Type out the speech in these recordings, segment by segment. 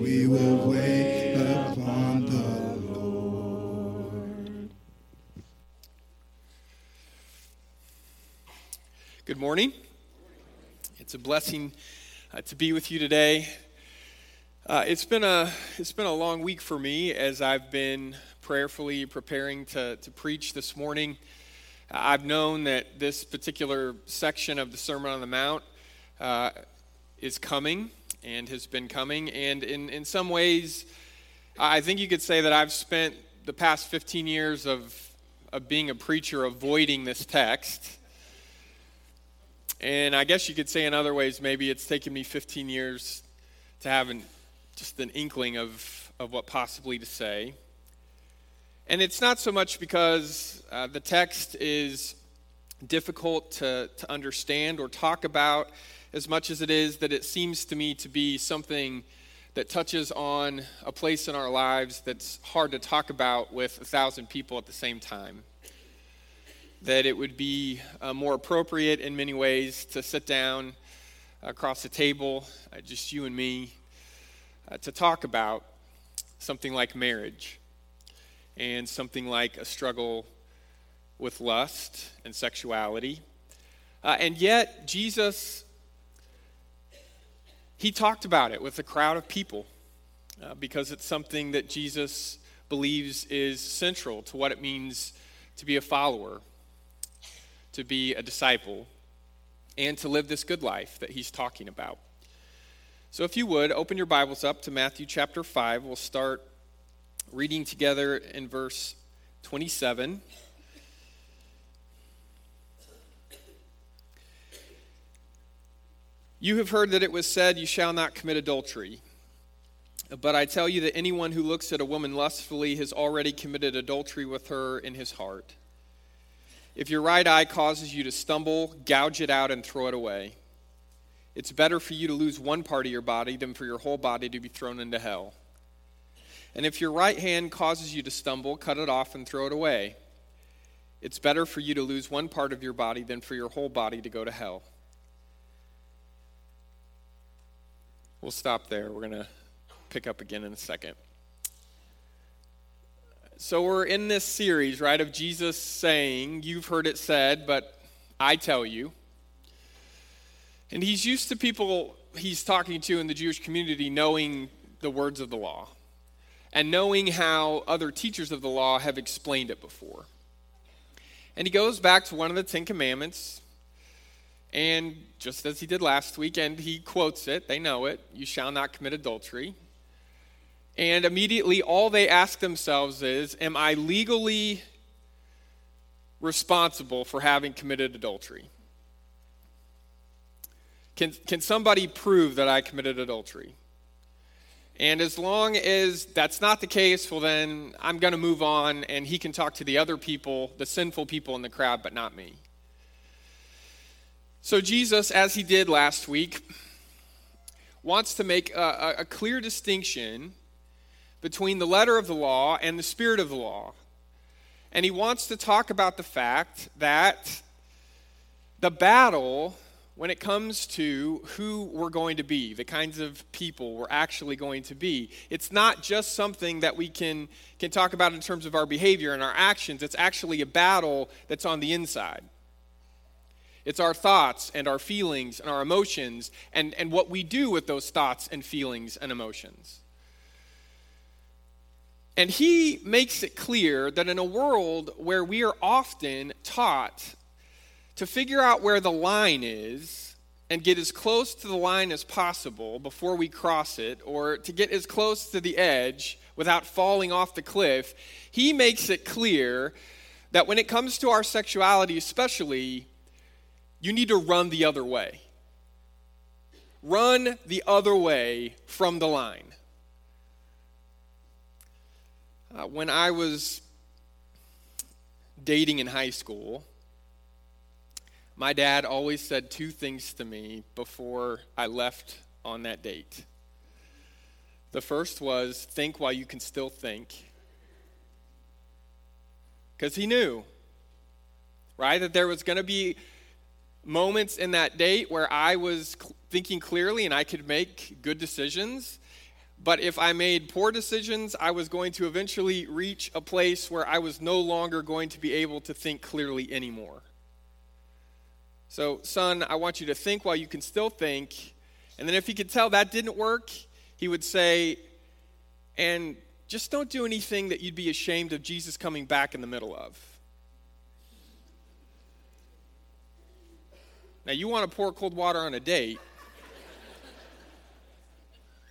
we will wait upon the Lord. Good morning. It's a blessing uh, to be with you today. Uh, it's been a it's been a long week for me as I've been prayerfully preparing to, to preach this morning. I've known that this particular section of the Sermon on the Mount uh, is coming and has been coming, and in, in some ways, I think you could say that I've spent the past 15 years of, of being a preacher avoiding this text. And I guess you could say in other ways, maybe it's taken me 15 years to have an, just an inkling of, of what possibly to say. And it's not so much because uh, the text is difficult to, to understand or talk about as much as it is that it seems to me to be something that touches on a place in our lives that's hard to talk about with a thousand people at the same time. That it would be uh, more appropriate in many ways to sit down across the table, uh, just you and me, uh, to talk about something like marriage and something like a struggle with lust and sexuality. Uh, and yet, Jesus, he talked about it with a crowd of people uh, because it's something that Jesus believes is central to what it means to be a follower, to be a disciple, and to live this good life that he's talking about. So, if you would, open your Bibles up to Matthew chapter 5. We'll start reading together in verse 27. You have heard that it was said, You shall not commit adultery. But I tell you that anyone who looks at a woman lustfully has already committed adultery with her in his heart. If your right eye causes you to stumble, gouge it out and throw it away. It's better for you to lose one part of your body than for your whole body to be thrown into hell. And if your right hand causes you to stumble, cut it off and throw it away. It's better for you to lose one part of your body than for your whole body to go to hell. We'll stop there. We're going to pick up again in a second. So, we're in this series, right, of Jesus saying, You've heard it said, but I tell you. And he's used to people he's talking to in the Jewish community knowing the words of the law and knowing how other teachers of the law have explained it before. And he goes back to one of the Ten Commandments, and just as he did last week, and he quotes it, they know it you shall not commit adultery. And immediately, all they ask themselves is Am I legally responsible for having committed adultery? Can, can somebody prove that I committed adultery? And as long as that's not the case, well, then I'm going to move on and he can talk to the other people, the sinful people in the crowd, but not me. So, Jesus, as he did last week, wants to make a, a, clear distinction between the letter of the law and the spirit of the law. And he wants to talk about the fact that the battle when it comes to who we're going to be, the kinds of people we're actually going to be. It's not just something that we can, can talk about in terms of our behavior and our actions, it's actually a battle that's on the inside. It's our thoughts and our feelings and our emotions and, and what we do with those thoughts and feelings and emotions. And he makes it clear that in a world where we are often taught to figure out where the line is and get as close to the line as possible before we cross it, or to get as close to the edge without falling off the cliff, he makes it clear that when it comes to our sexuality, especially, you need to run the other way. Run the other way from the line. Uh, when I was dating in high school, my dad always said two things to me before I left on that date. The first was think while you can still think. Because he knew, right, that there was going to be moments in that date where I was thinking clearly and I could make good decisions. But if I made poor decisions, I was going to eventually reach a place where I was no longer going to be able to think clearly anymore. So, son, I want you to think while you can still think. And then if he could tell that didn't work, he would say, and just don't do anything that you'd be ashamed of Jesus coming back in the middle of. Now, you want to pour cold water on a date.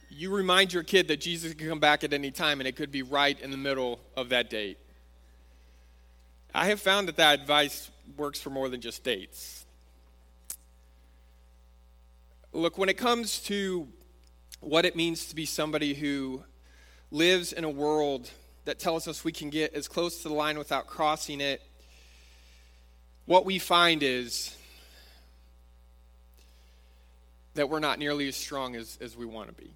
You remind your kid that Jesus can come back at any time, and it could be right in the middle of that date. I have found that that advice works for more than just dates. Look, when it comes to what it means to be somebody who lives in a world that tells us we can get as close to the line without crossing it, what we find is that we're not nearly as strong as, as we want to be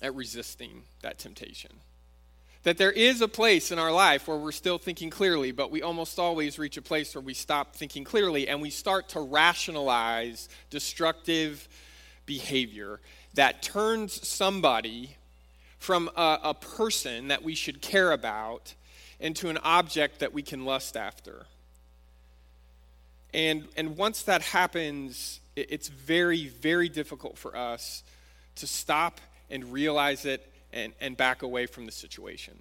at resisting that temptation. That there is a place in our life where we're still thinking clearly, but we almost always reach a place where we stop thinking clearly and we start to rationalize destructive behavior that turns somebody from a, a person that we should care about into an object that we can lust after. And, and once that happens, it's very, very difficult for us to stop and realize it and, and back away from the situation.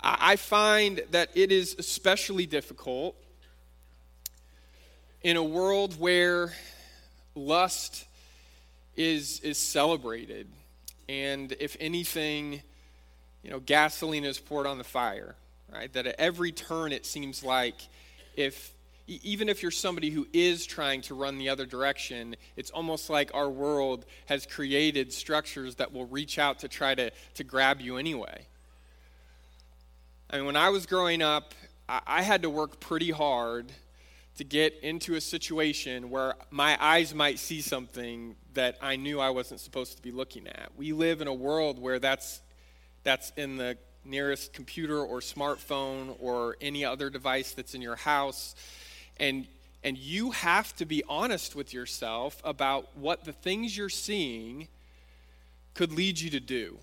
I, find that it is especially difficult in a world where lust is, is celebrated and if anything, you know, gasoline is poured on the fire, right? That at every turn it seems like if even if you're somebody who is trying to run the other direction, it's almost like our world has created structures that will reach out to try to, to grab you anyway. I mean, when I was growing up, I, I had to work pretty hard to get into a situation where my eyes might see something that I knew I wasn't supposed to be looking at. We live in a world where that's that's in the nearest computer or smartphone or any other device that's in your house and and you have to be honest with yourself about what the things you're seeing could lead you to do.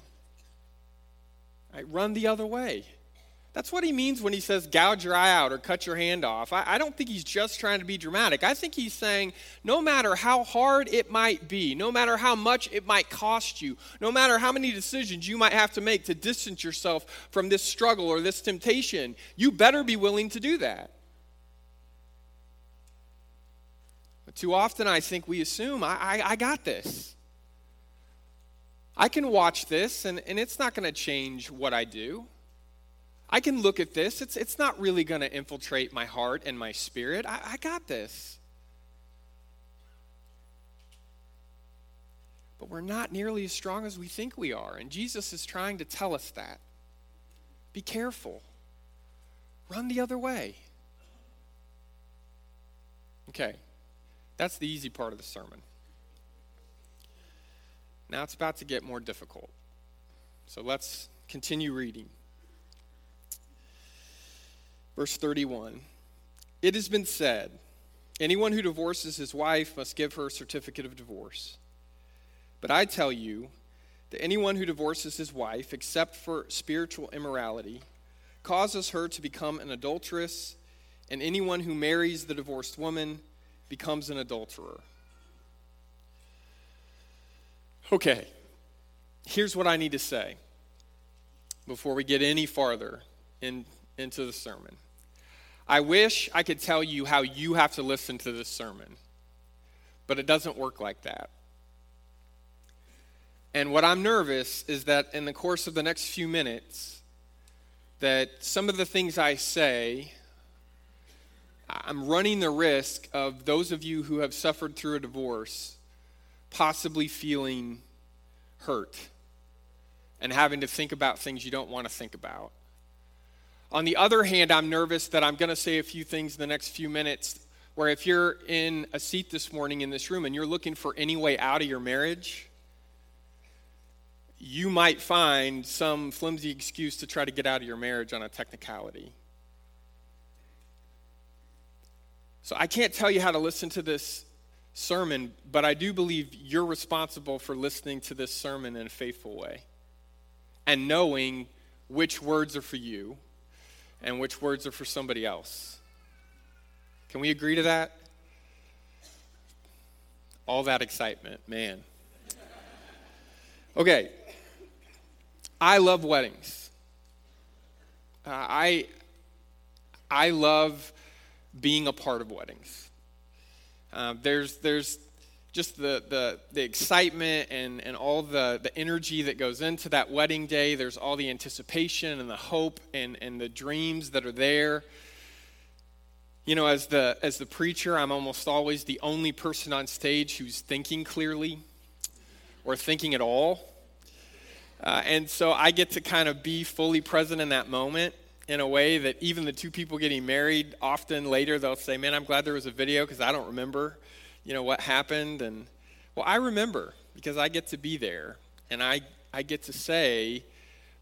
Right? Run the other way. That's what he means when he says gouge your eye out or cut your hand off. I, I, don't think he's just trying to be dramatic. I think he's saying no matter how hard it might be, no matter how much it might cost you, no matter how many decisions you might have to make to distance yourself from this struggle or this temptation, you better be willing to do that. But too often I think we assume I, I, I got this. I can watch this and, and it's not going to change what I do. I can look at this. It's, it's not really going to infiltrate my heart and my spirit. I, I got this. But we're not nearly as strong as we think we are. And Jesus is trying to tell us that. Be careful, run the other way. Okay, that's the easy part of the sermon. Now it's about to get more difficult. So let's continue reading. Verse 31 It has been said, anyone who divorces his wife must give her a certificate of divorce. But I tell you that anyone who divorces his wife, except for spiritual immorality, causes her to become an adulteress, and anyone who marries the divorced woman becomes an adulterer. Okay, here's what I need to say before we get any farther in, into the sermon. I wish I could tell you how you have to listen to this sermon, but it doesn't work like that. And what I'm nervous is that in the course of the next few minutes, that some of the things I say, I'm running the risk of those of you who have suffered through a divorce possibly feeling hurt and having to think about things you don't want to think about. On the other hand, I'm nervous that I'm going to say a few things in the next few minutes where if you're in a seat this morning in this room and you're looking for any way out of your marriage, you might find some flimsy excuse to try to get out of your marriage on a technicality. So I can't tell you how to listen to this sermon, but I do believe you're responsible for listening to this sermon in a faithful way and knowing which words are for you and which words are for somebody else. Can we agree to that? All that excitement, man. Okay. I love weddings. Uh, I I love being a part of weddings. Uh, there's there's just the, the, the excitement and, and all the, the energy that goes into that wedding day. There's all the anticipation and the hope and, and the dreams that are there. You know, as the, as the preacher, I'm almost always the only person on stage who's thinking clearly or thinking at all. Uh, and so I get to kind of be fully present in that moment in a way that even the two people getting married, often later they'll say, Man, I'm glad there was a video because I don't remember you know, what happened. And, well, I remember because I get to be there and I, I get to say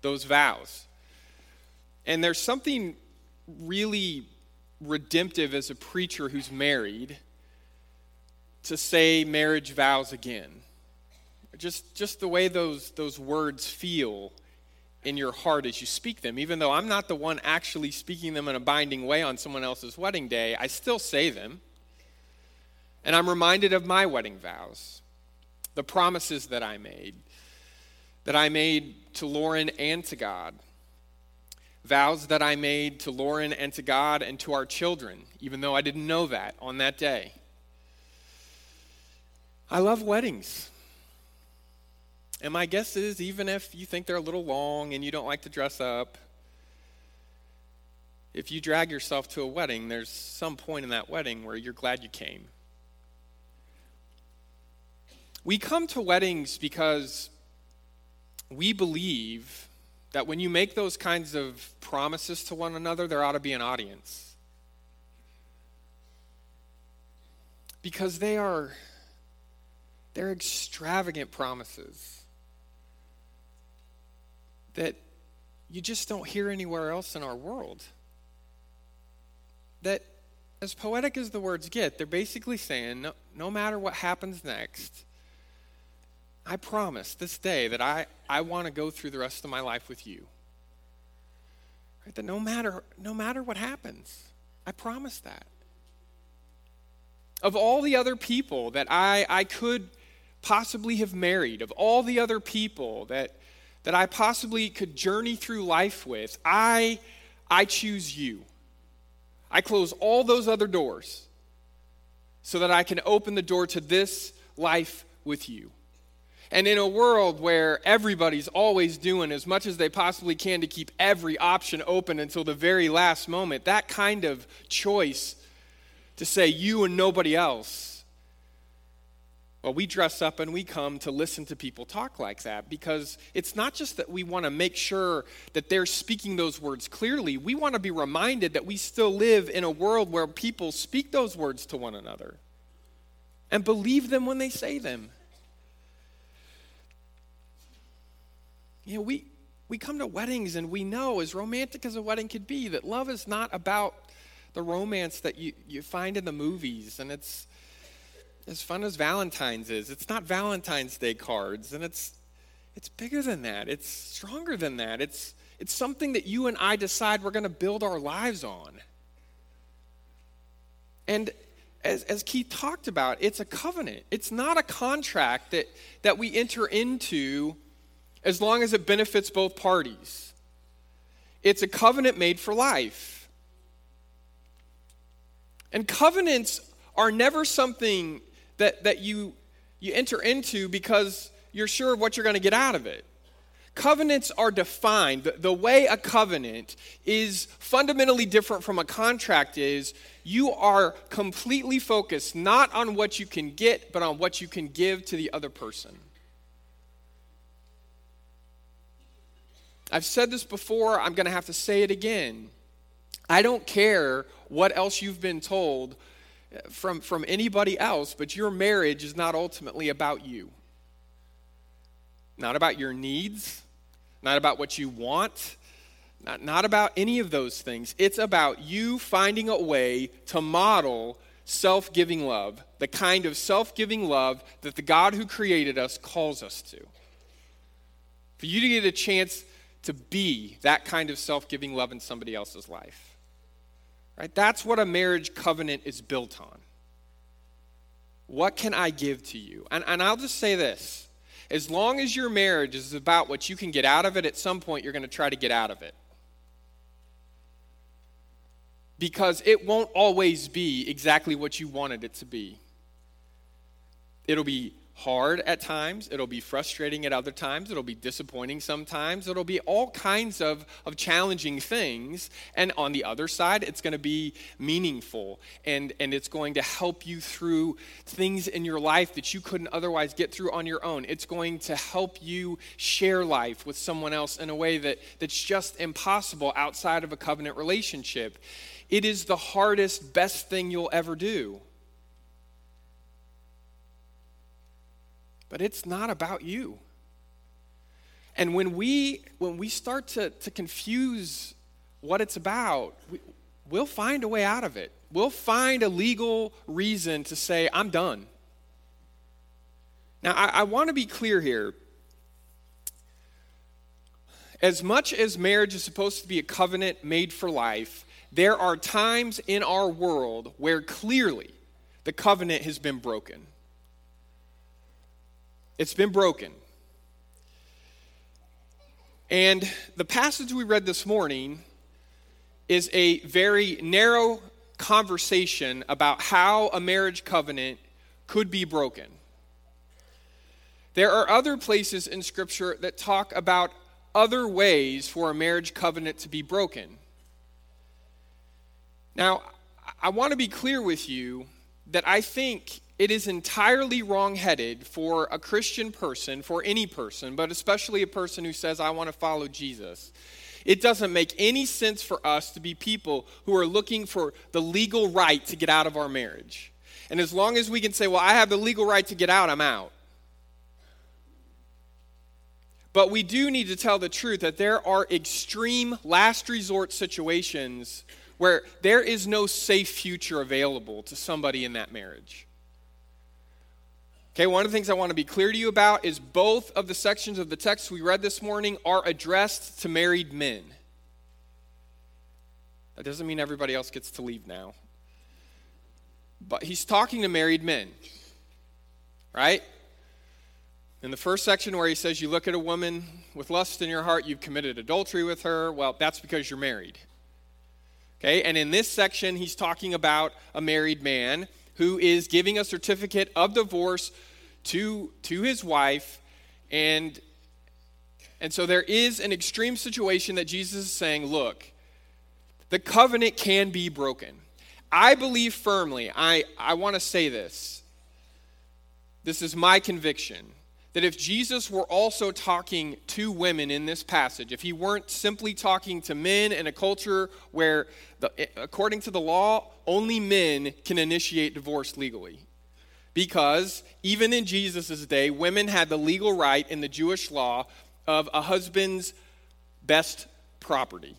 those vows. And there's something really redemptive as a preacher who's married to say marriage vows again. Just, just the way those, those words feel in your heart as you speak them. Even though I'm not the one actually speaking them in a binding way on someone else's wedding day, I still say them. And I'm reminded of my wedding vows, the promises that I made, that I made to Lauren and to God, vows that I made to Lauren and to God and to our children, even though I didn't know that on that day. I love weddings. And my guess is, even if you think they're a little long and you don't like to dress up, if you drag yourself to a wedding, there's some point in that wedding where you're glad you came. We come to weddings because we believe that when you make those kinds of promises to one another, there ought to be an audience. Because they are they're extravagant promises that you just don't hear anywhere else in our world. That as poetic as the words get, they're basically saying no, no matter what happens next, I promise this day that I, I want to go through the rest of my life with you. Right? That no matter, no matter what happens, I promise that. Of all the other people that I, I could possibly have married, of all the other people that, that I possibly could journey through life with, I, I choose you. I close all those other doors so that I can open the door to this life with you. And in a world where everybody's always doing as much as they possibly can to keep every option open until the very last moment, that kind of choice to say you and nobody else, well, we dress up and we come to listen to people talk like that because it's not just that we want to make sure that they're speaking those words clearly. We want to be reminded that we still live in a world where people speak those words to one another and believe them when they say them. You know, we, we come to weddings and we know, as romantic as a wedding could be, that love is not about the romance that you, you find in the movies. And it's as fun as Valentine's is. It's not Valentine's Day cards. And it's, it's bigger than that, it's stronger than that. It's, it's something that you and I decide we're going to build our lives on. And as, as Keith talked about, it's a covenant. It's not a contract that, that we enter into as long as it benefits both parties. It's a covenant made for life. And covenants are never something that, that you, you enter into because you're sure of what you're going to get out of it. Covenants are defined. The, the way a covenant is fundamentally different from a contract is you are completely focused not on what you can get, but on what you can give to the other person. I've said this before, I'm going to have to say it again. I don't care what else you've been told from, from anybody else, but your marriage is not ultimately about you. Not about your needs, not about what you want, not, not about any of those things. It's about you finding a way to model self giving love, the kind of self giving love that the God who created us calls us to. For you to get a chance to be that kind of self giving love in somebody else's life. Right? That's what a marriage covenant is built on. What can I give to you? And, and I'll just say this as long as your marriage is about what you can get out of it, at some point you're going to try to get out of it. Because it won't always be exactly what you wanted it to be. It'll be hard at times, it'll be frustrating at other times, it'll be disappointing sometimes, it'll be all kinds of, of challenging things. And on the other side, it's going to be meaningful and, and it's going to help you through things in your life that you couldn't otherwise get through on your own. It's going to help you share life with someone else in a way that, that's just impossible outside of a covenant relationship. It is the hardest, best thing you'll ever do. But it's not about you. And when we when we start to, to confuse what it's about, we, we'll find a way out of it. We'll find a legal reason to say, I'm done. Now, I, I want to be clear here. As much as marriage is supposed to be a covenant made for life, there are times in our world where clearly the covenant has been broken. It's been broken. And the passage we read this morning is a very narrow conversation about how a marriage covenant could be broken. There are other places in Scripture that talk about other ways for a marriage covenant to be broken. Now, I want to be clear with you that I think it is entirely wrongheaded for a Christian person, for any person, but especially a person who says, I want to follow Jesus. It doesn't make any sense for us to be people who are looking for the legal right to get out of our marriage. And as long as we can say, well, I have the legal right to get out, I'm out. But we do need to tell the truth that there are extreme last resort situations where there is no safe future available to somebody in that marriage. Okay, one of the things I want to be clear to you about is both of the sections of the text we read this morning are addressed to married men. That doesn't mean everybody else gets to leave now. But he's talking to married men, right? In the first section where he says, You look at a woman with lust in your heart, you've committed adultery with her, well, that's because you're married. Okay, and in this section, he's talking about a married man who is giving a certificate of divorce to, to his wife. And, and so there is an extreme situation that Jesus is saying look, the covenant can be broken. I believe firmly, I, I want to say this. This is my conviction that if Jesus were also talking to women in this passage, if he weren't simply talking to men in a culture where, the, according to the law, only men can initiate divorce legally. Because even in Jesus' day, women had the legal right in the Jewish law of a husband's best property.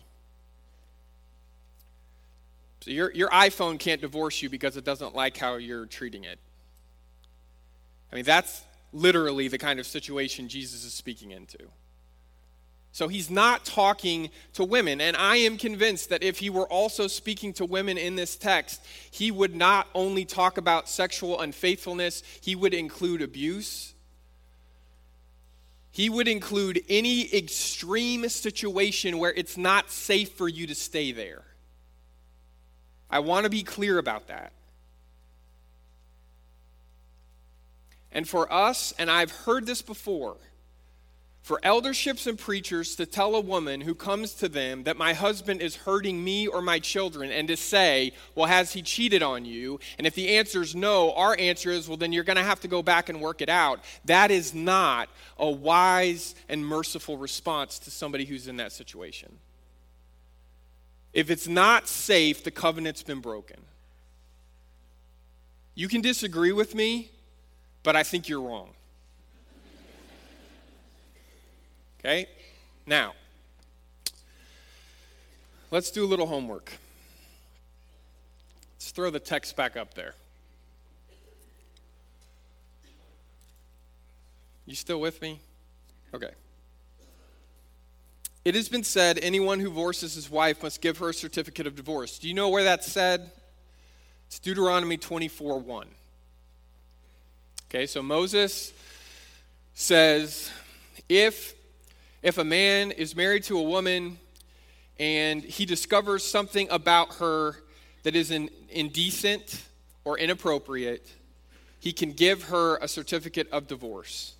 So your, your iPhone can't divorce you because it doesn't like how you're treating it. I mean, that's literally the kind of situation Jesus is speaking into. So he's not talking to women. And I am convinced that if he were also speaking to women in this text, he would not only talk about sexual unfaithfulness, he would include abuse. He would include any extreme situation where it's not safe for you to stay there. I want to be clear about that. And for us, and I've heard this before, for elderships and preachers to tell a woman who comes to them that my husband is hurting me or my children and to say, well, has he cheated on you? And if the answer is no, our answer is, well, then you're going to have to go back and work it out. That is not a wise and merciful response to somebody who's in that situation. If it's not safe, the covenant's been broken. You can disagree with me, but I think you're wrong. Okay? Now, let's do a little homework. Let's throw the text back up there. You still with me? Okay. It has been said anyone who divorces his wife must give her a certificate of divorce. Do you know where that's said? It's Deuteronomy 24 1. Okay, so Moses says if, if a man is married to a woman and he discovers something about her that is in, indecent or inappropriate, he can give her a certificate of divorce.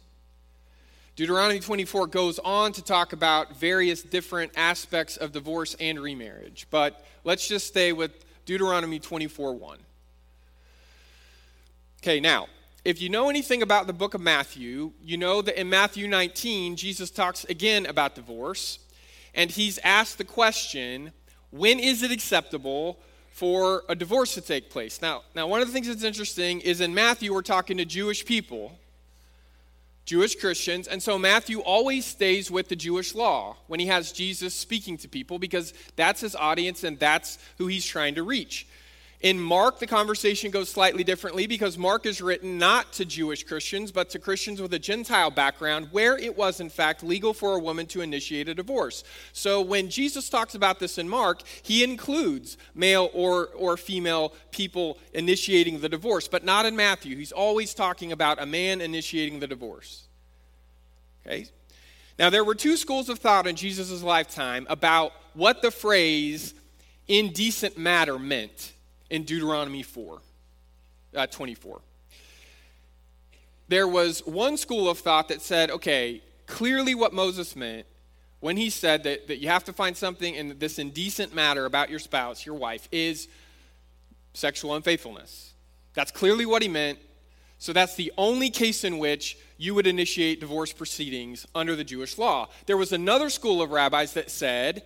Deuteronomy 24 goes on to talk about various different aspects of divorce and remarriage, but let's just stay with Deuteronomy 24 1. Okay, now, if you know anything about the book of Matthew, you know that in Matthew 19, Jesus talks again about divorce, and he's asked the question when is it acceptable for a divorce to take place? Now, now one of the things that's interesting is in Matthew, we're talking to Jewish people Jewish Christians. And so Matthew always stays with the Jewish law when he has Jesus speaking to people because that's his audience and that's who he's trying to reach. In Mark, the conversation goes slightly differently because Mark is written not to Jewish Christians, but to Christians with a Gentile background where it was, in fact, legal for a woman to initiate a divorce. So when Jesus talks about this in Mark, he includes male or, or female people initiating the divorce, but not in Matthew. He's always talking about a man initiating the divorce. Okay? Now, there were two schools of thought in Jesus' lifetime about what the phrase indecent matter meant in Deuteronomy 4, uh, 24. There was one school of thought that said, okay, clearly what Moses meant when he said that, that you have to find something in this indecent matter about your spouse, your wife, is sexual unfaithfulness. That's clearly what he meant. So that's the only case in which you would initiate divorce proceedings under the Jewish law. There was another school of rabbis that said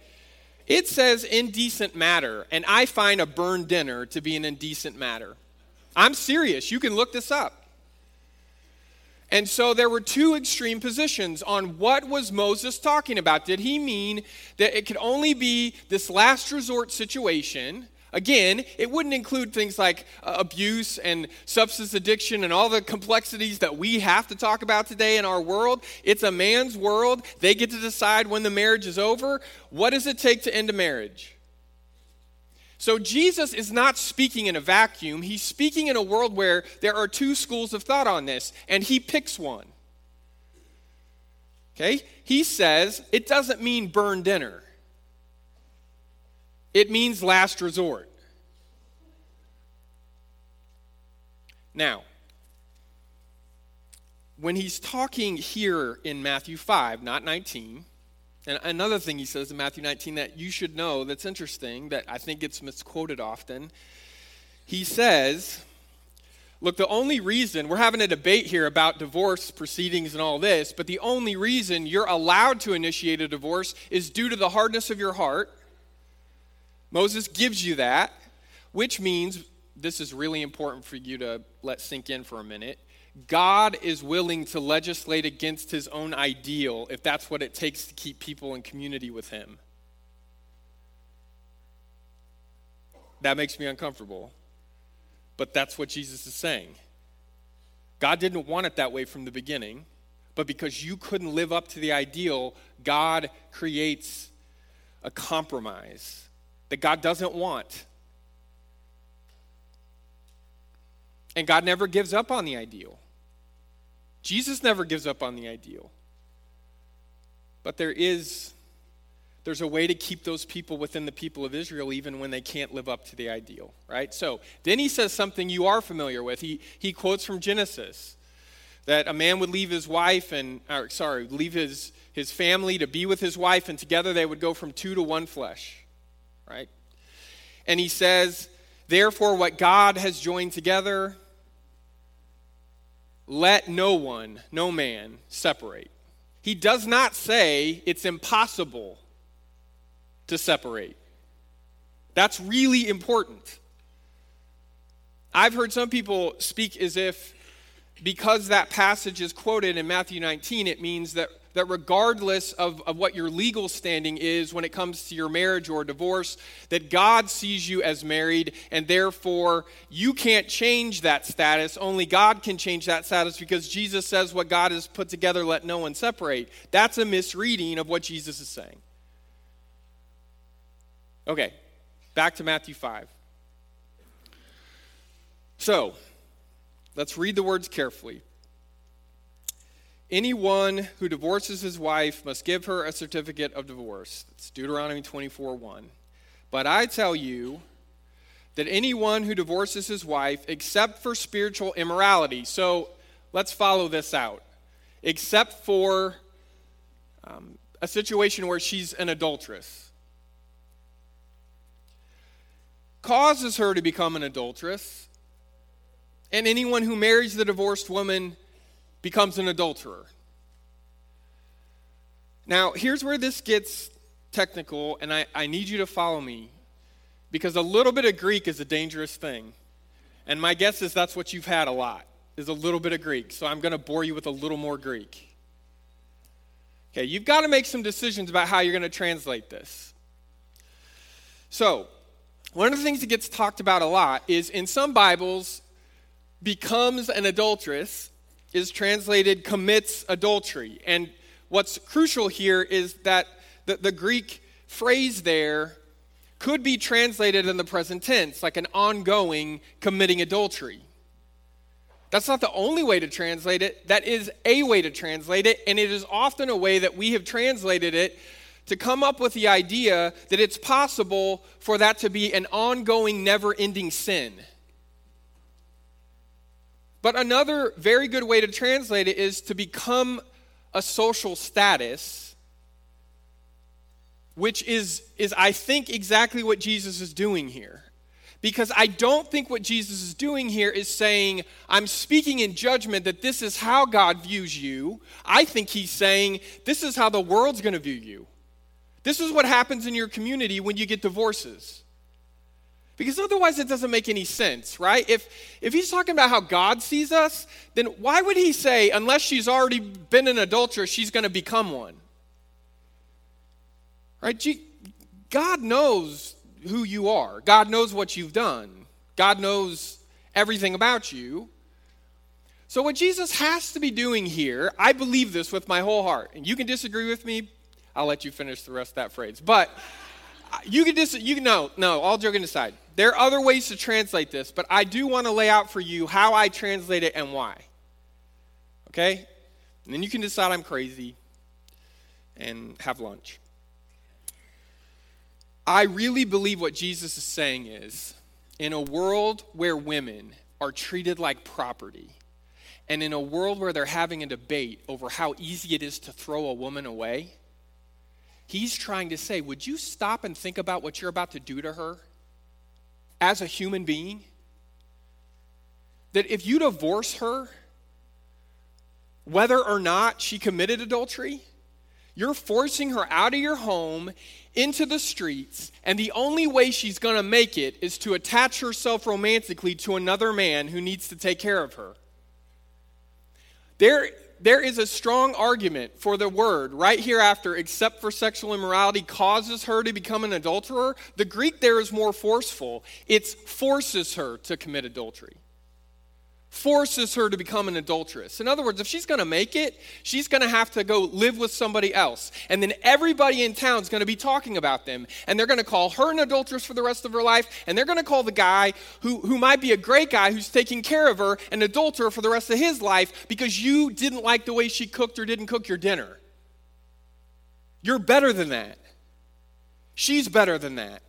it says indecent matter, and I find a burned dinner to be an indecent matter. I'm serious. You can look this up. And so there were two extreme positions on what was Moses talking about. Did he mean that it could only be this last resort situation Again, it wouldn't include things like uh, abuse and substance addiction and all the complexities that we have to talk about today in our world. It's a man's world. They get to decide when the marriage is over. What does it take to end a marriage? So, Jesus is not speaking in a vacuum. He's speaking in a world where there are two schools of thought on this, and he picks one. Okay? He says it doesn't mean burn dinner. It means last resort. Now, when he's talking here in Matthew 5, not 19, and another thing he says in Matthew 19 that you should know that's interesting, that I think gets misquoted often, he says, Look, the only reason we're having a debate here about divorce proceedings and all this, but the only reason you're allowed to initiate a divorce is due to the hardness of your heart Moses gives you that, which means this is really important for you to let sink in for a minute. God is willing to legislate against his own ideal if that's what it takes to keep people in community with him. That makes me uncomfortable. But that's what Jesus is saying. God didn't want it that way from the beginning, but because you couldn't live up to the ideal, God creates a compromise that God doesn't want. And God never gives up on the ideal. Jesus never gives up on the ideal. But there is there's a way to keep those people within the people of Israel even when they can't live up to the ideal, right? So, then he says something you are familiar with. He he quotes from Genesis that a man would leave his wife and or, sorry, leave his his family to be with his wife and together they would go from two to one flesh right? And he says, Therefore, what God has joined together, let no one, no man, separate. He does not say it's impossible to separate. That's really important. I've heard some people speak as if because that passage is quoted in Matthew 19, it means that that regardless of, of what your legal standing is when it comes to your marriage or divorce, that God sees you as married, and therefore you can't change that status. Only God can change that status because Jesus says, What God has put together, let no one separate. That's a misreading of what Jesus is saying. Okay, back to Matthew 5. So, let's read the words carefully. Anyone who divorces his wife must give her a certificate of divorce. That's Deuteronomy 24 1. But I tell you that anyone who divorces his wife, except for spiritual immorality, so let's follow this out, except for um, a situation where she's an adulteress, causes her to become an adulteress, and anyone who marries the divorced woman becomes an adulterer. Now, here's where this gets technical, and I, I need you to follow me because a little bit of Greek is a dangerous thing. And my guess is that's what you've had a lot, is a little bit of Greek. So I'm going to bore you with a little more Greek. Okay, you've got to make some decisions about how you're going to translate this. So, one of the things that gets talked about a lot is in some Bibles, becomes an adulteress is translated commits adultery. And what's crucial here is that the, the Greek phrase there could be translated in the present tense, like an ongoing committing adultery. That's not the only way to translate it. That is a way to translate it, and it is often a way that we have translated it to come up with the idea that it's possible for that to be an ongoing, never ending sin. But another very good way to translate it is to become a social status, which is, is I think, exactly what Jesus is doing here. Because I don't think what Jesus is doing here is saying, I'm speaking in judgment that this is how God views you. I think he's saying, this is how the world's going to view you. This is what happens in your community when you get divorces. Because otherwise it doesn't make any sense, right? If if he's talking about how God sees us, then why would he say unless she's already been an adulteress, she's going to become one? Right? God knows who you are. God knows what you've done. God knows everything about you. So what Jesus has to be doing here, I believe this with my whole heart. And you can disagree with me. I'll let you finish the rest of that phrase. But uh, you can just you no no all joking aside there are other ways to translate this but i do want to lay out for you how i translate it and why. Okay? And then you can decide i'm crazy and have lunch. I really believe what jesus is saying is in a world where women are treated like property and in a world where they're having a debate over how easy it is to throw a woman away He's trying to say, would you stop and think about what you're about to do to her as a human being? That if you divorce her, whether or not she committed adultery, you're forcing her out of your home into the streets, and the only way she's going to make it is to attach herself romantically to another man who needs to take care of her. There, there is a strong argument for the word right here after, except for sexual immorality, causes her to become an adulterer. The Greek there is more forceful, it forces her to commit adultery forces her to become an adulteress. In other words, if she's going to make it, she's going to have to go live with somebody else. And then everybody in town is going to be talking about them. And they're going to call her an adulteress for the rest of her life. And they're going to call the guy who, who might be a great guy who's taking care of her an adulterer for the rest of his life because you didn't like the way she cooked or didn't cook your dinner. You're better than that. She's better than that.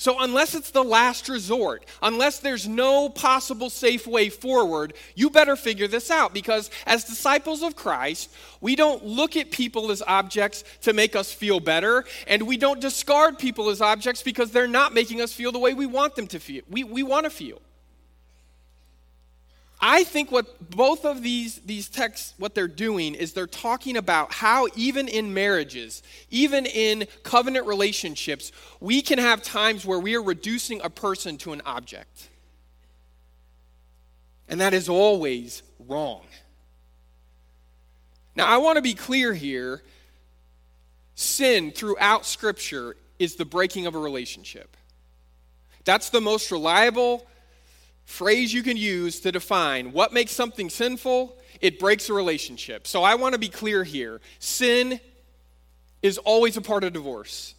So, unless it's the last resort, unless there's no possible safe way forward, you better figure this out because as disciples of Christ, we don't look at people as objects to make us feel better, and we don't discard people as objects because they're not making us feel the way we want them to feel. We, we want to feel. I think what both of these, these texts, what they're doing is they're talking about how, even in marriages, even in covenant relationships, we can have times where we are reducing a person to an object. And that is always wrong. Now, I want to be clear here sin throughout Scripture is the breaking of a relationship. That's the most reliable phrase you can use to define what makes something sinful. It breaks a relationship. So I want to be clear here sin is always a part of divorce.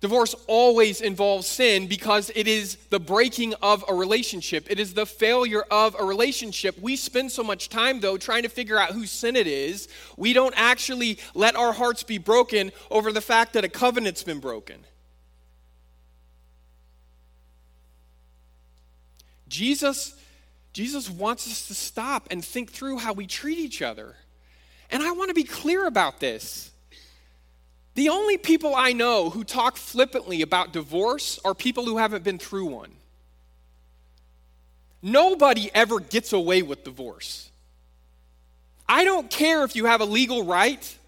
Divorce always involves sin because it is the breaking of a relationship. It is the failure of a relationship. We spend so much time, though, trying to figure out whose sin it is. We don't actually let our hearts be broken over the fact that a covenant's been broken. Jesus, Jesus wants us to stop and think through how we treat each other. And I want to be clear about this. The only people I know who talk flippantly about divorce are people who haven't been through one. Nobody ever gets away with divorce. I don't care if you have a legal right.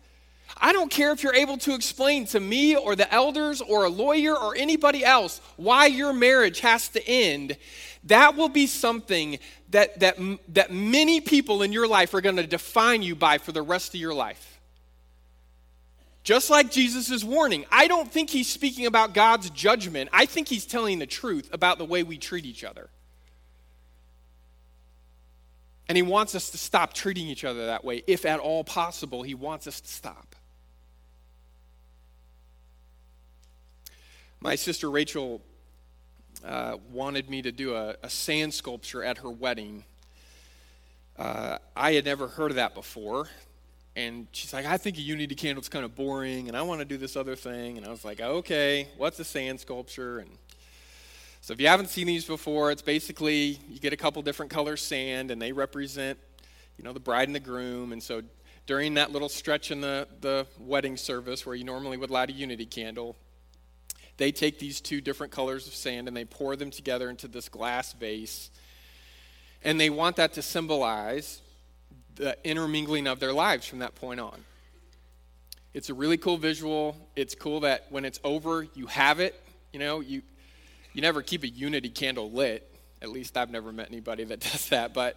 I don't care if you're able to explain to me or the elders or a lawyer or anybody else why your marriage has to end. That will be something that, that, that many people in your life are going to define you by for the rest of your life. Just like Jesus' is warning, I don't think he's speaking about God's judgment. I think he's telling the truth about the way we treat each other. And he wants us to stop treating each other that way. If at all possible, he wants us to stop. My sister Rachel uh, wanted me to do a, a, sand sculpture at her wedding. Uh, I had never heard of that before and she's like, I think a unity candle is kind of boring, and I want to do this other thing. And I was like, okay, what's a sand sculpture? And so if you haven't seen these before, it's basically you get a couple different colors sand, and they represent, you know, the bride and the groom. And so during that little stretch in the, the wedding service where you normally would light a unity candle, they take these two different colors of sand and they pour them together into this glass vase. And they want that to symbolize the intermingling of their lives from that point on. It's a really cool visual. It's cool that when it's over, you have it. You know, you you never keep a unity candle lit. At least I've never met anybody that does that. But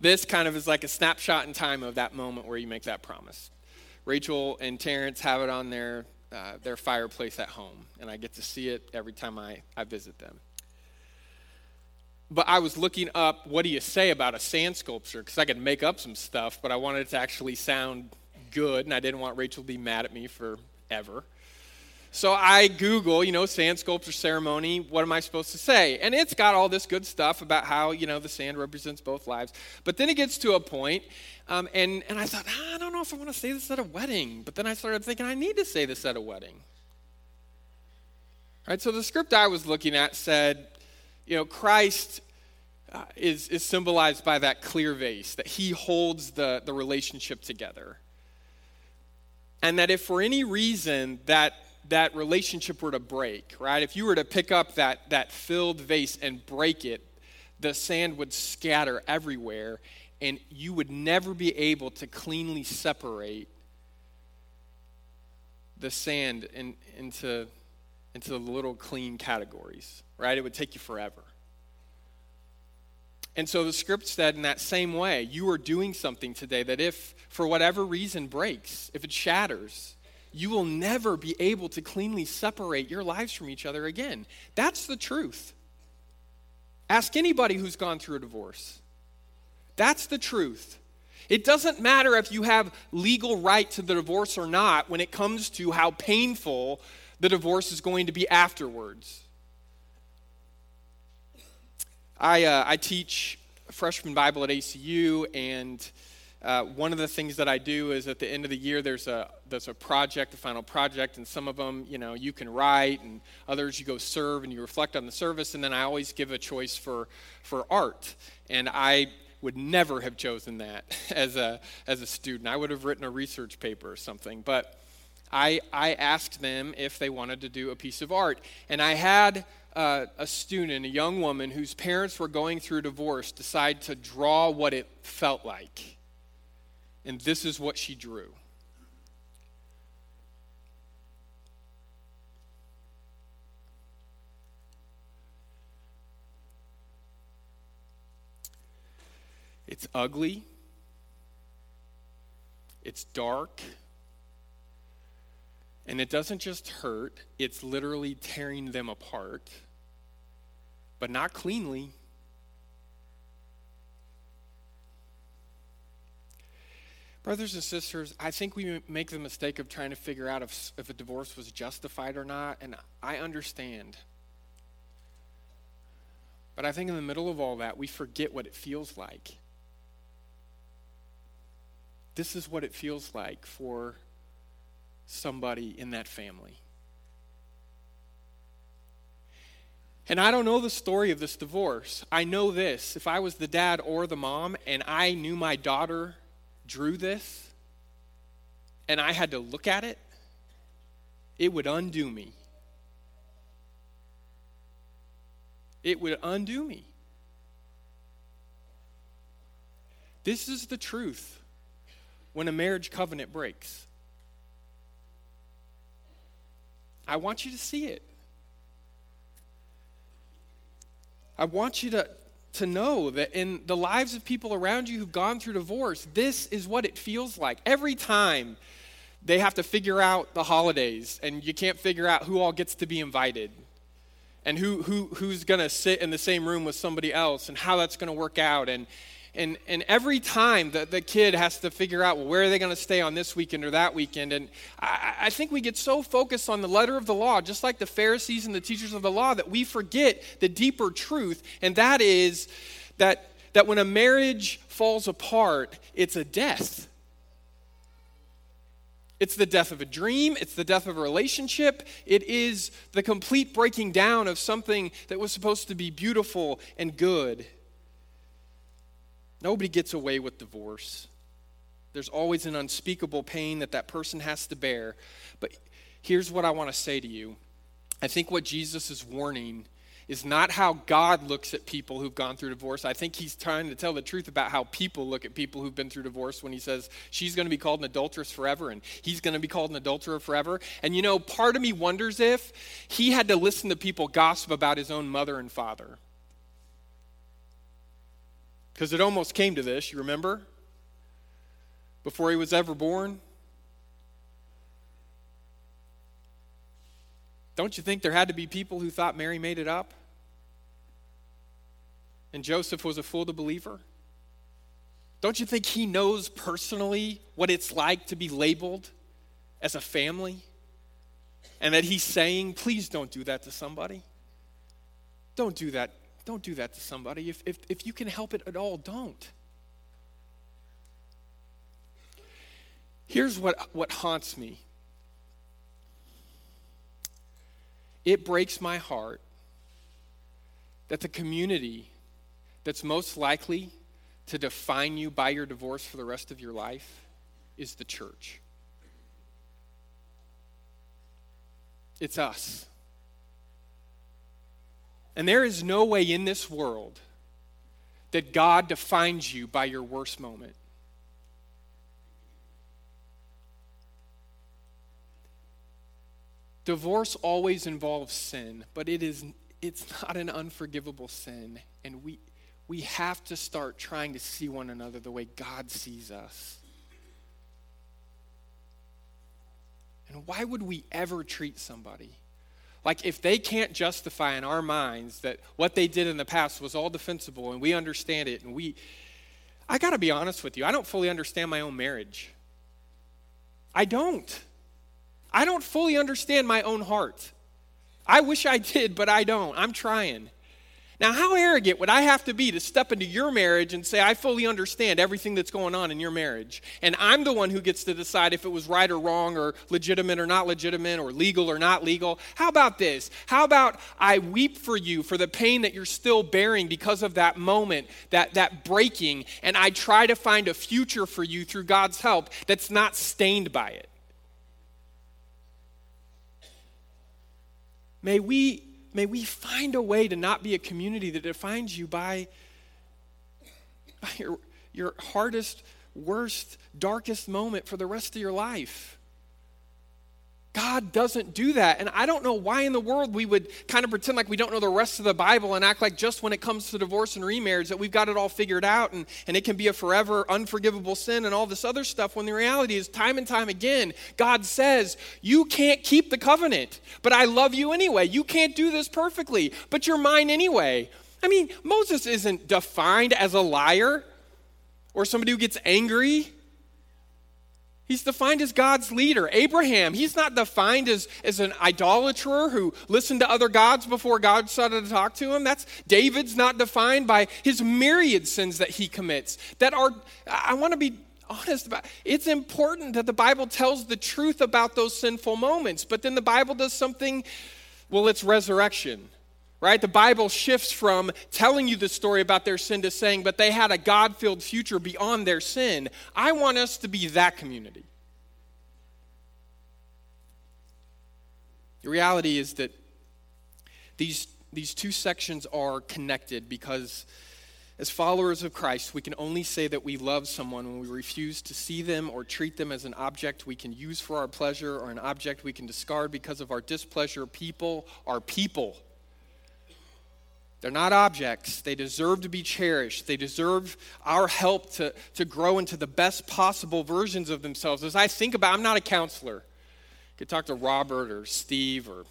this kind of is like a snapshot in time of that moment where you make that promise. Rachel and Terrence have it on their uh, their fireplace at home, and I get to see it every time I, I visit them but I was looking up what do you say about a sand sculpture because I could make up some stuff, but I wanted it to actually sound good, and I didn't want Rachel to be mad at me forever. So I Google, you know, sand sculpture ceremony. What am I supposed to say? And it's got all this good stuff about how you know the sand represents both lives. But then it gets to a point, um, and and I thought ah, I don't know if I want to say this at a wedding. But then I started thinking I need to say this at a wedding. All right. So the script I was looking at said you know, Christ uh, is, is symbolized by that clear vase, that he holds the, the relationship together. And that if for any reason that that relationship were to break, right? If you were to pick up that, that filled vase and break it, the sand would scatter everywhere, and you would never be able to cleanly separate the sand in, into, into the little clean categories right? It would take you forever. And so the script said in that same way, you are doing something today that if, for whatever reason, breaks, if it shatters, you will never be able to cleanly separate your lives from each other again. That's the truth. Ask anybody who's gone through a divorce. That's the truth. It doesn't matter if you have legal right to the divorce or not when it comes to how painful the divorce is going to be afterwards. I, uh, I teach freshman Bible at ACU, and uh, one of the things that I do is at the end of the year, there's a, there's a project, a final project, and some of them, you know, you can write, and others you go serve and you reflect on the service, and then I always give a choice for, for art. And I would never have chosen that as a, as a student. I would have written a research paper or something. But I, I asked them if they wanted to do a piece of art. And I had uh, a student, a young woman whose parents were going through divorce, decide to draw what it felt like. And this is what she drew. It's ugly. it's dark, and it doesn't just hurt, it's literally tearing them apart, but not cleanly. Brothers and sisters, I think we make the mistake of trying to figure out if, if a divorce was justified or not, and I understand. But I think in the middle of all that, we forget what it feels like. This is what it feels like for somebody in that family. And I don't know the story of this divorce. I know this. If I was the dad or the mom and I knew my daughter drew this and I had to look at it, it would undo me. It would undo me. This is the truth when a marriage covenant breaks. I want you to see it. I want you to, to know that in the lives of people around you who've gone through divorce, this is what it feels like. Every time they have to figure out the holidays, and you can't figure out who all gets to be invited, and who, who, who's going to sit in the same room with somebody else, and how that's going to work out. And, and, and every time the, the kid has to figure out, well, where are they going to stay on this weekend or that weekend? And I, I think we get so focused on the letter of the law, just like the Pharisees and the teachers of the law, that we forget the deeper truth, and that is that, that when a marriage falls apart, it's a death. It's the death of a dream. It's the death of a relationship. It is the complete breaking down of something that was supposed to be beautiful and good. Nobody gets away with divorce. There's always an unspeakable pain that that person has to bear. But here's what I want to say to you I think what Jesus is warning is not how God looks at people who've gone through divorce. I think he's trying to tell the truth about how people look at people who've been through divorce when he says she's going to be called an adulteress forever and he's going to be called an adulterer forever. And you know, part of me wonders if he had to listen to people gossip about his own mother and father. Because it almost came to this, you remember? Before he was ever born. Don't you think there had to be people who thought Mary made it up? And Joseph was a fool to believer? Don't you think he knows personally what it's like to be labeled as a family? And that he's saying, please don't do that to somebody. Don't do that don't do that to somebody. If, if, if you can help it at all, don't. Here's what, what haunts me it breaks my heart that the community that's most likely to define you by your divorce for the rest of your life is the church. It's us. And there is no way in this world that God defines you by your worst moment. Divorce always involves sin, but it is it's not an unforgivable sin and we we have to start trying to see one another the way God sees us. And why would we ever treat somebody like, if they can't justify in our minds that what they did in the past was all defensible and we understand it, and we, I got to be honest with you, I don't fully understand my own marriage. I don't. I don't fully understand my own heart. I wish I did, but I don't. I'm trying. Now, how arrogant would I have to be to step into your marriage and say, I fully understand everything that's going on in your marriage? And I'm the one who gets to decide if it was right or wrong, or legitimate or not legitimate, or legal or not legal. How about this? How about I weep for you for the pain that you're still bearing because of that moment, that, that breaking, and I try to find a future for you through God's help that's not stained by it? May we May we find a way to not be a community that defines you by, by your, your hardest, worst, darkest moment for the rest of your life. God doesn't do that. And I don't know why in the world we would kind of pretend like we don't know the rest of the Bible and act like just when it comes to divorce and remarriage that we've got it all figured out and, and it can be a forever unforgivable sin and all this other stuff when the reality is, time and time again, God says, You can't keep the covenant, but I love you anyway. You can't do this perfectly, but you're mine anyway. I mean, Moses isn't defined as a liar or somebody who gets angry He's defined as God's leader. Abraham, he's not defined as, as an idolater who listened to other gods before God started to talk to him. That's David's not defined by his myriad sins that he commits. That are, I want to be honest about it's important that the Bible tells the truth about those sinful moments, but then the Bible does something, well, it's resurrection right? The Bible shifts from telling you the story about their sin to saying, but they had a God filled future beyond their sin. I want us to be that community. The reality is that these, these two sections are connected because as followers of Christ, we can only say that we love someone when we refuse to see them or treat them as an object we can use for our pleasure or an object we can discard because of our displeasure. People are people. They're not objects. They deserve to be cherished. They deserve our help to, to grow into the best possible versions of themselves. As I think about, I'm not a counselor. You could talk to Robert or Steve or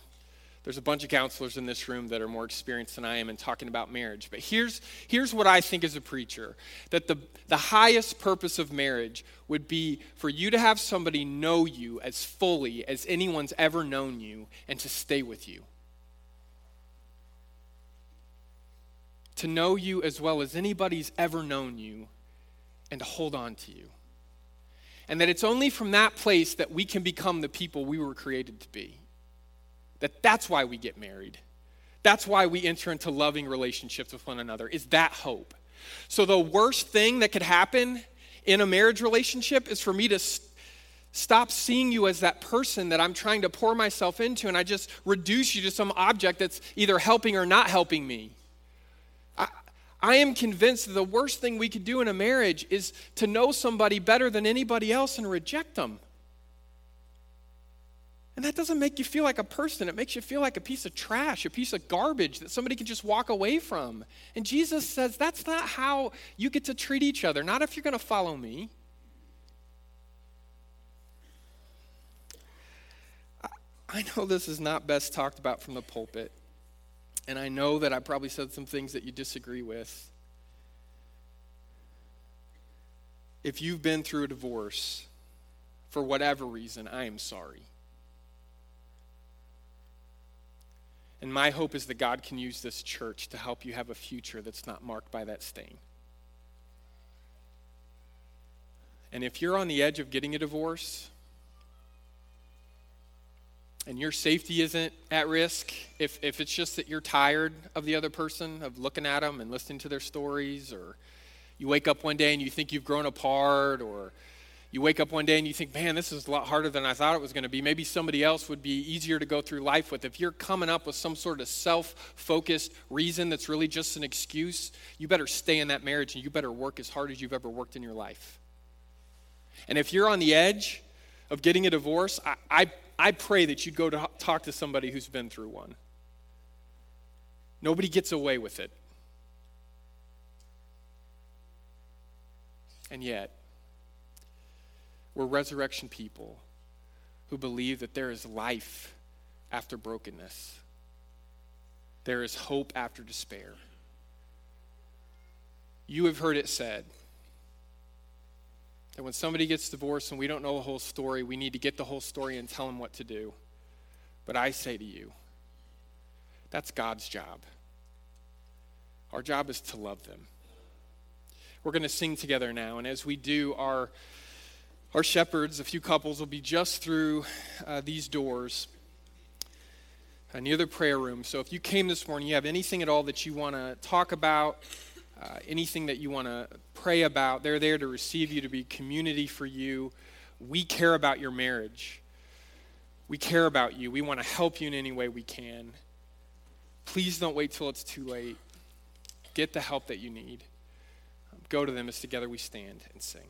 there's a bunch of counselors in this room that are more experienced than I am in talking about marriage. But here's, here's what I think as a preacher that the, the highest purpose of marriage would be for you to have somebody know you as fully as anyone's ever known you and to stay with you. To know you as well as anybody's ever known you and to hold on to you. And that it's only from that place that we can become the people we were created to be. That that's why we get married. That's why we enter into loving relationships with one another. Is that hope. So the worst thing that could happen in a marriage relationship is for me to st- stop seeing you as that person that I'm trying to pour myself into and I just reduce you to some object that's either helping or not helping me. I am convinced that the worst thing we could do in a marriage is to know somebody better than anybody else and reject them. And that doesn't make you feel like a person. It makes you feel like a piece of trash, a piece of garbage that somebody can just walk away from. And Jesus says that's not how you get to treat each other, not if you're going to follow me. I know this is not best talked about from the pulpit. And I know that I probably said some things that you disagree with. If you've been through a divorce, for whatever reason, I am sorry. And my hope is that God can use this church to help you have a future that's not marked by that stain. And if you're on the edge of getting a divorce, and your safety isn't at risk, if, if it's just that you're tired of the other person, of looking at them and listening to their stories, or you wake up one day and you think you've grown apart, or you wake up one day and you think, man, this is a lot harder than I thought it was going to be. Maybe somebody else would be easier to go through life with. If you're coming up with some sort of self focused reason that's really just an excuse, you better stay in that marriage and you better work as hard as you've ever worked in your life. And if you're on the edge of getting a divorce, I, I I pray that you'd go to talk to somebody who's been through one. Nobody gets away with it. And yet, we're resurrection people who believe that there is life after brokenness, there is hope after despair. You have heard it said that when somebody gets divorced and we don't know the whole story, we need to get the whole story and tell them what to do. But I say to you, that's God's job. Our job is to love them. We're going to sing together now, and as we do, our, our shepherds, a few couples, will be just through uh, these doors uh, near the prayer room. So if you came this morning, you have anything at all that you want to talk about, uh, anything that you want to pray about. They're there to receive you, to be community for you. We care about your marriage. We care about you. We want to help you in any way we can. Please don't wait till it's too late. Get the help that you need. Go to them as together we stand and sing.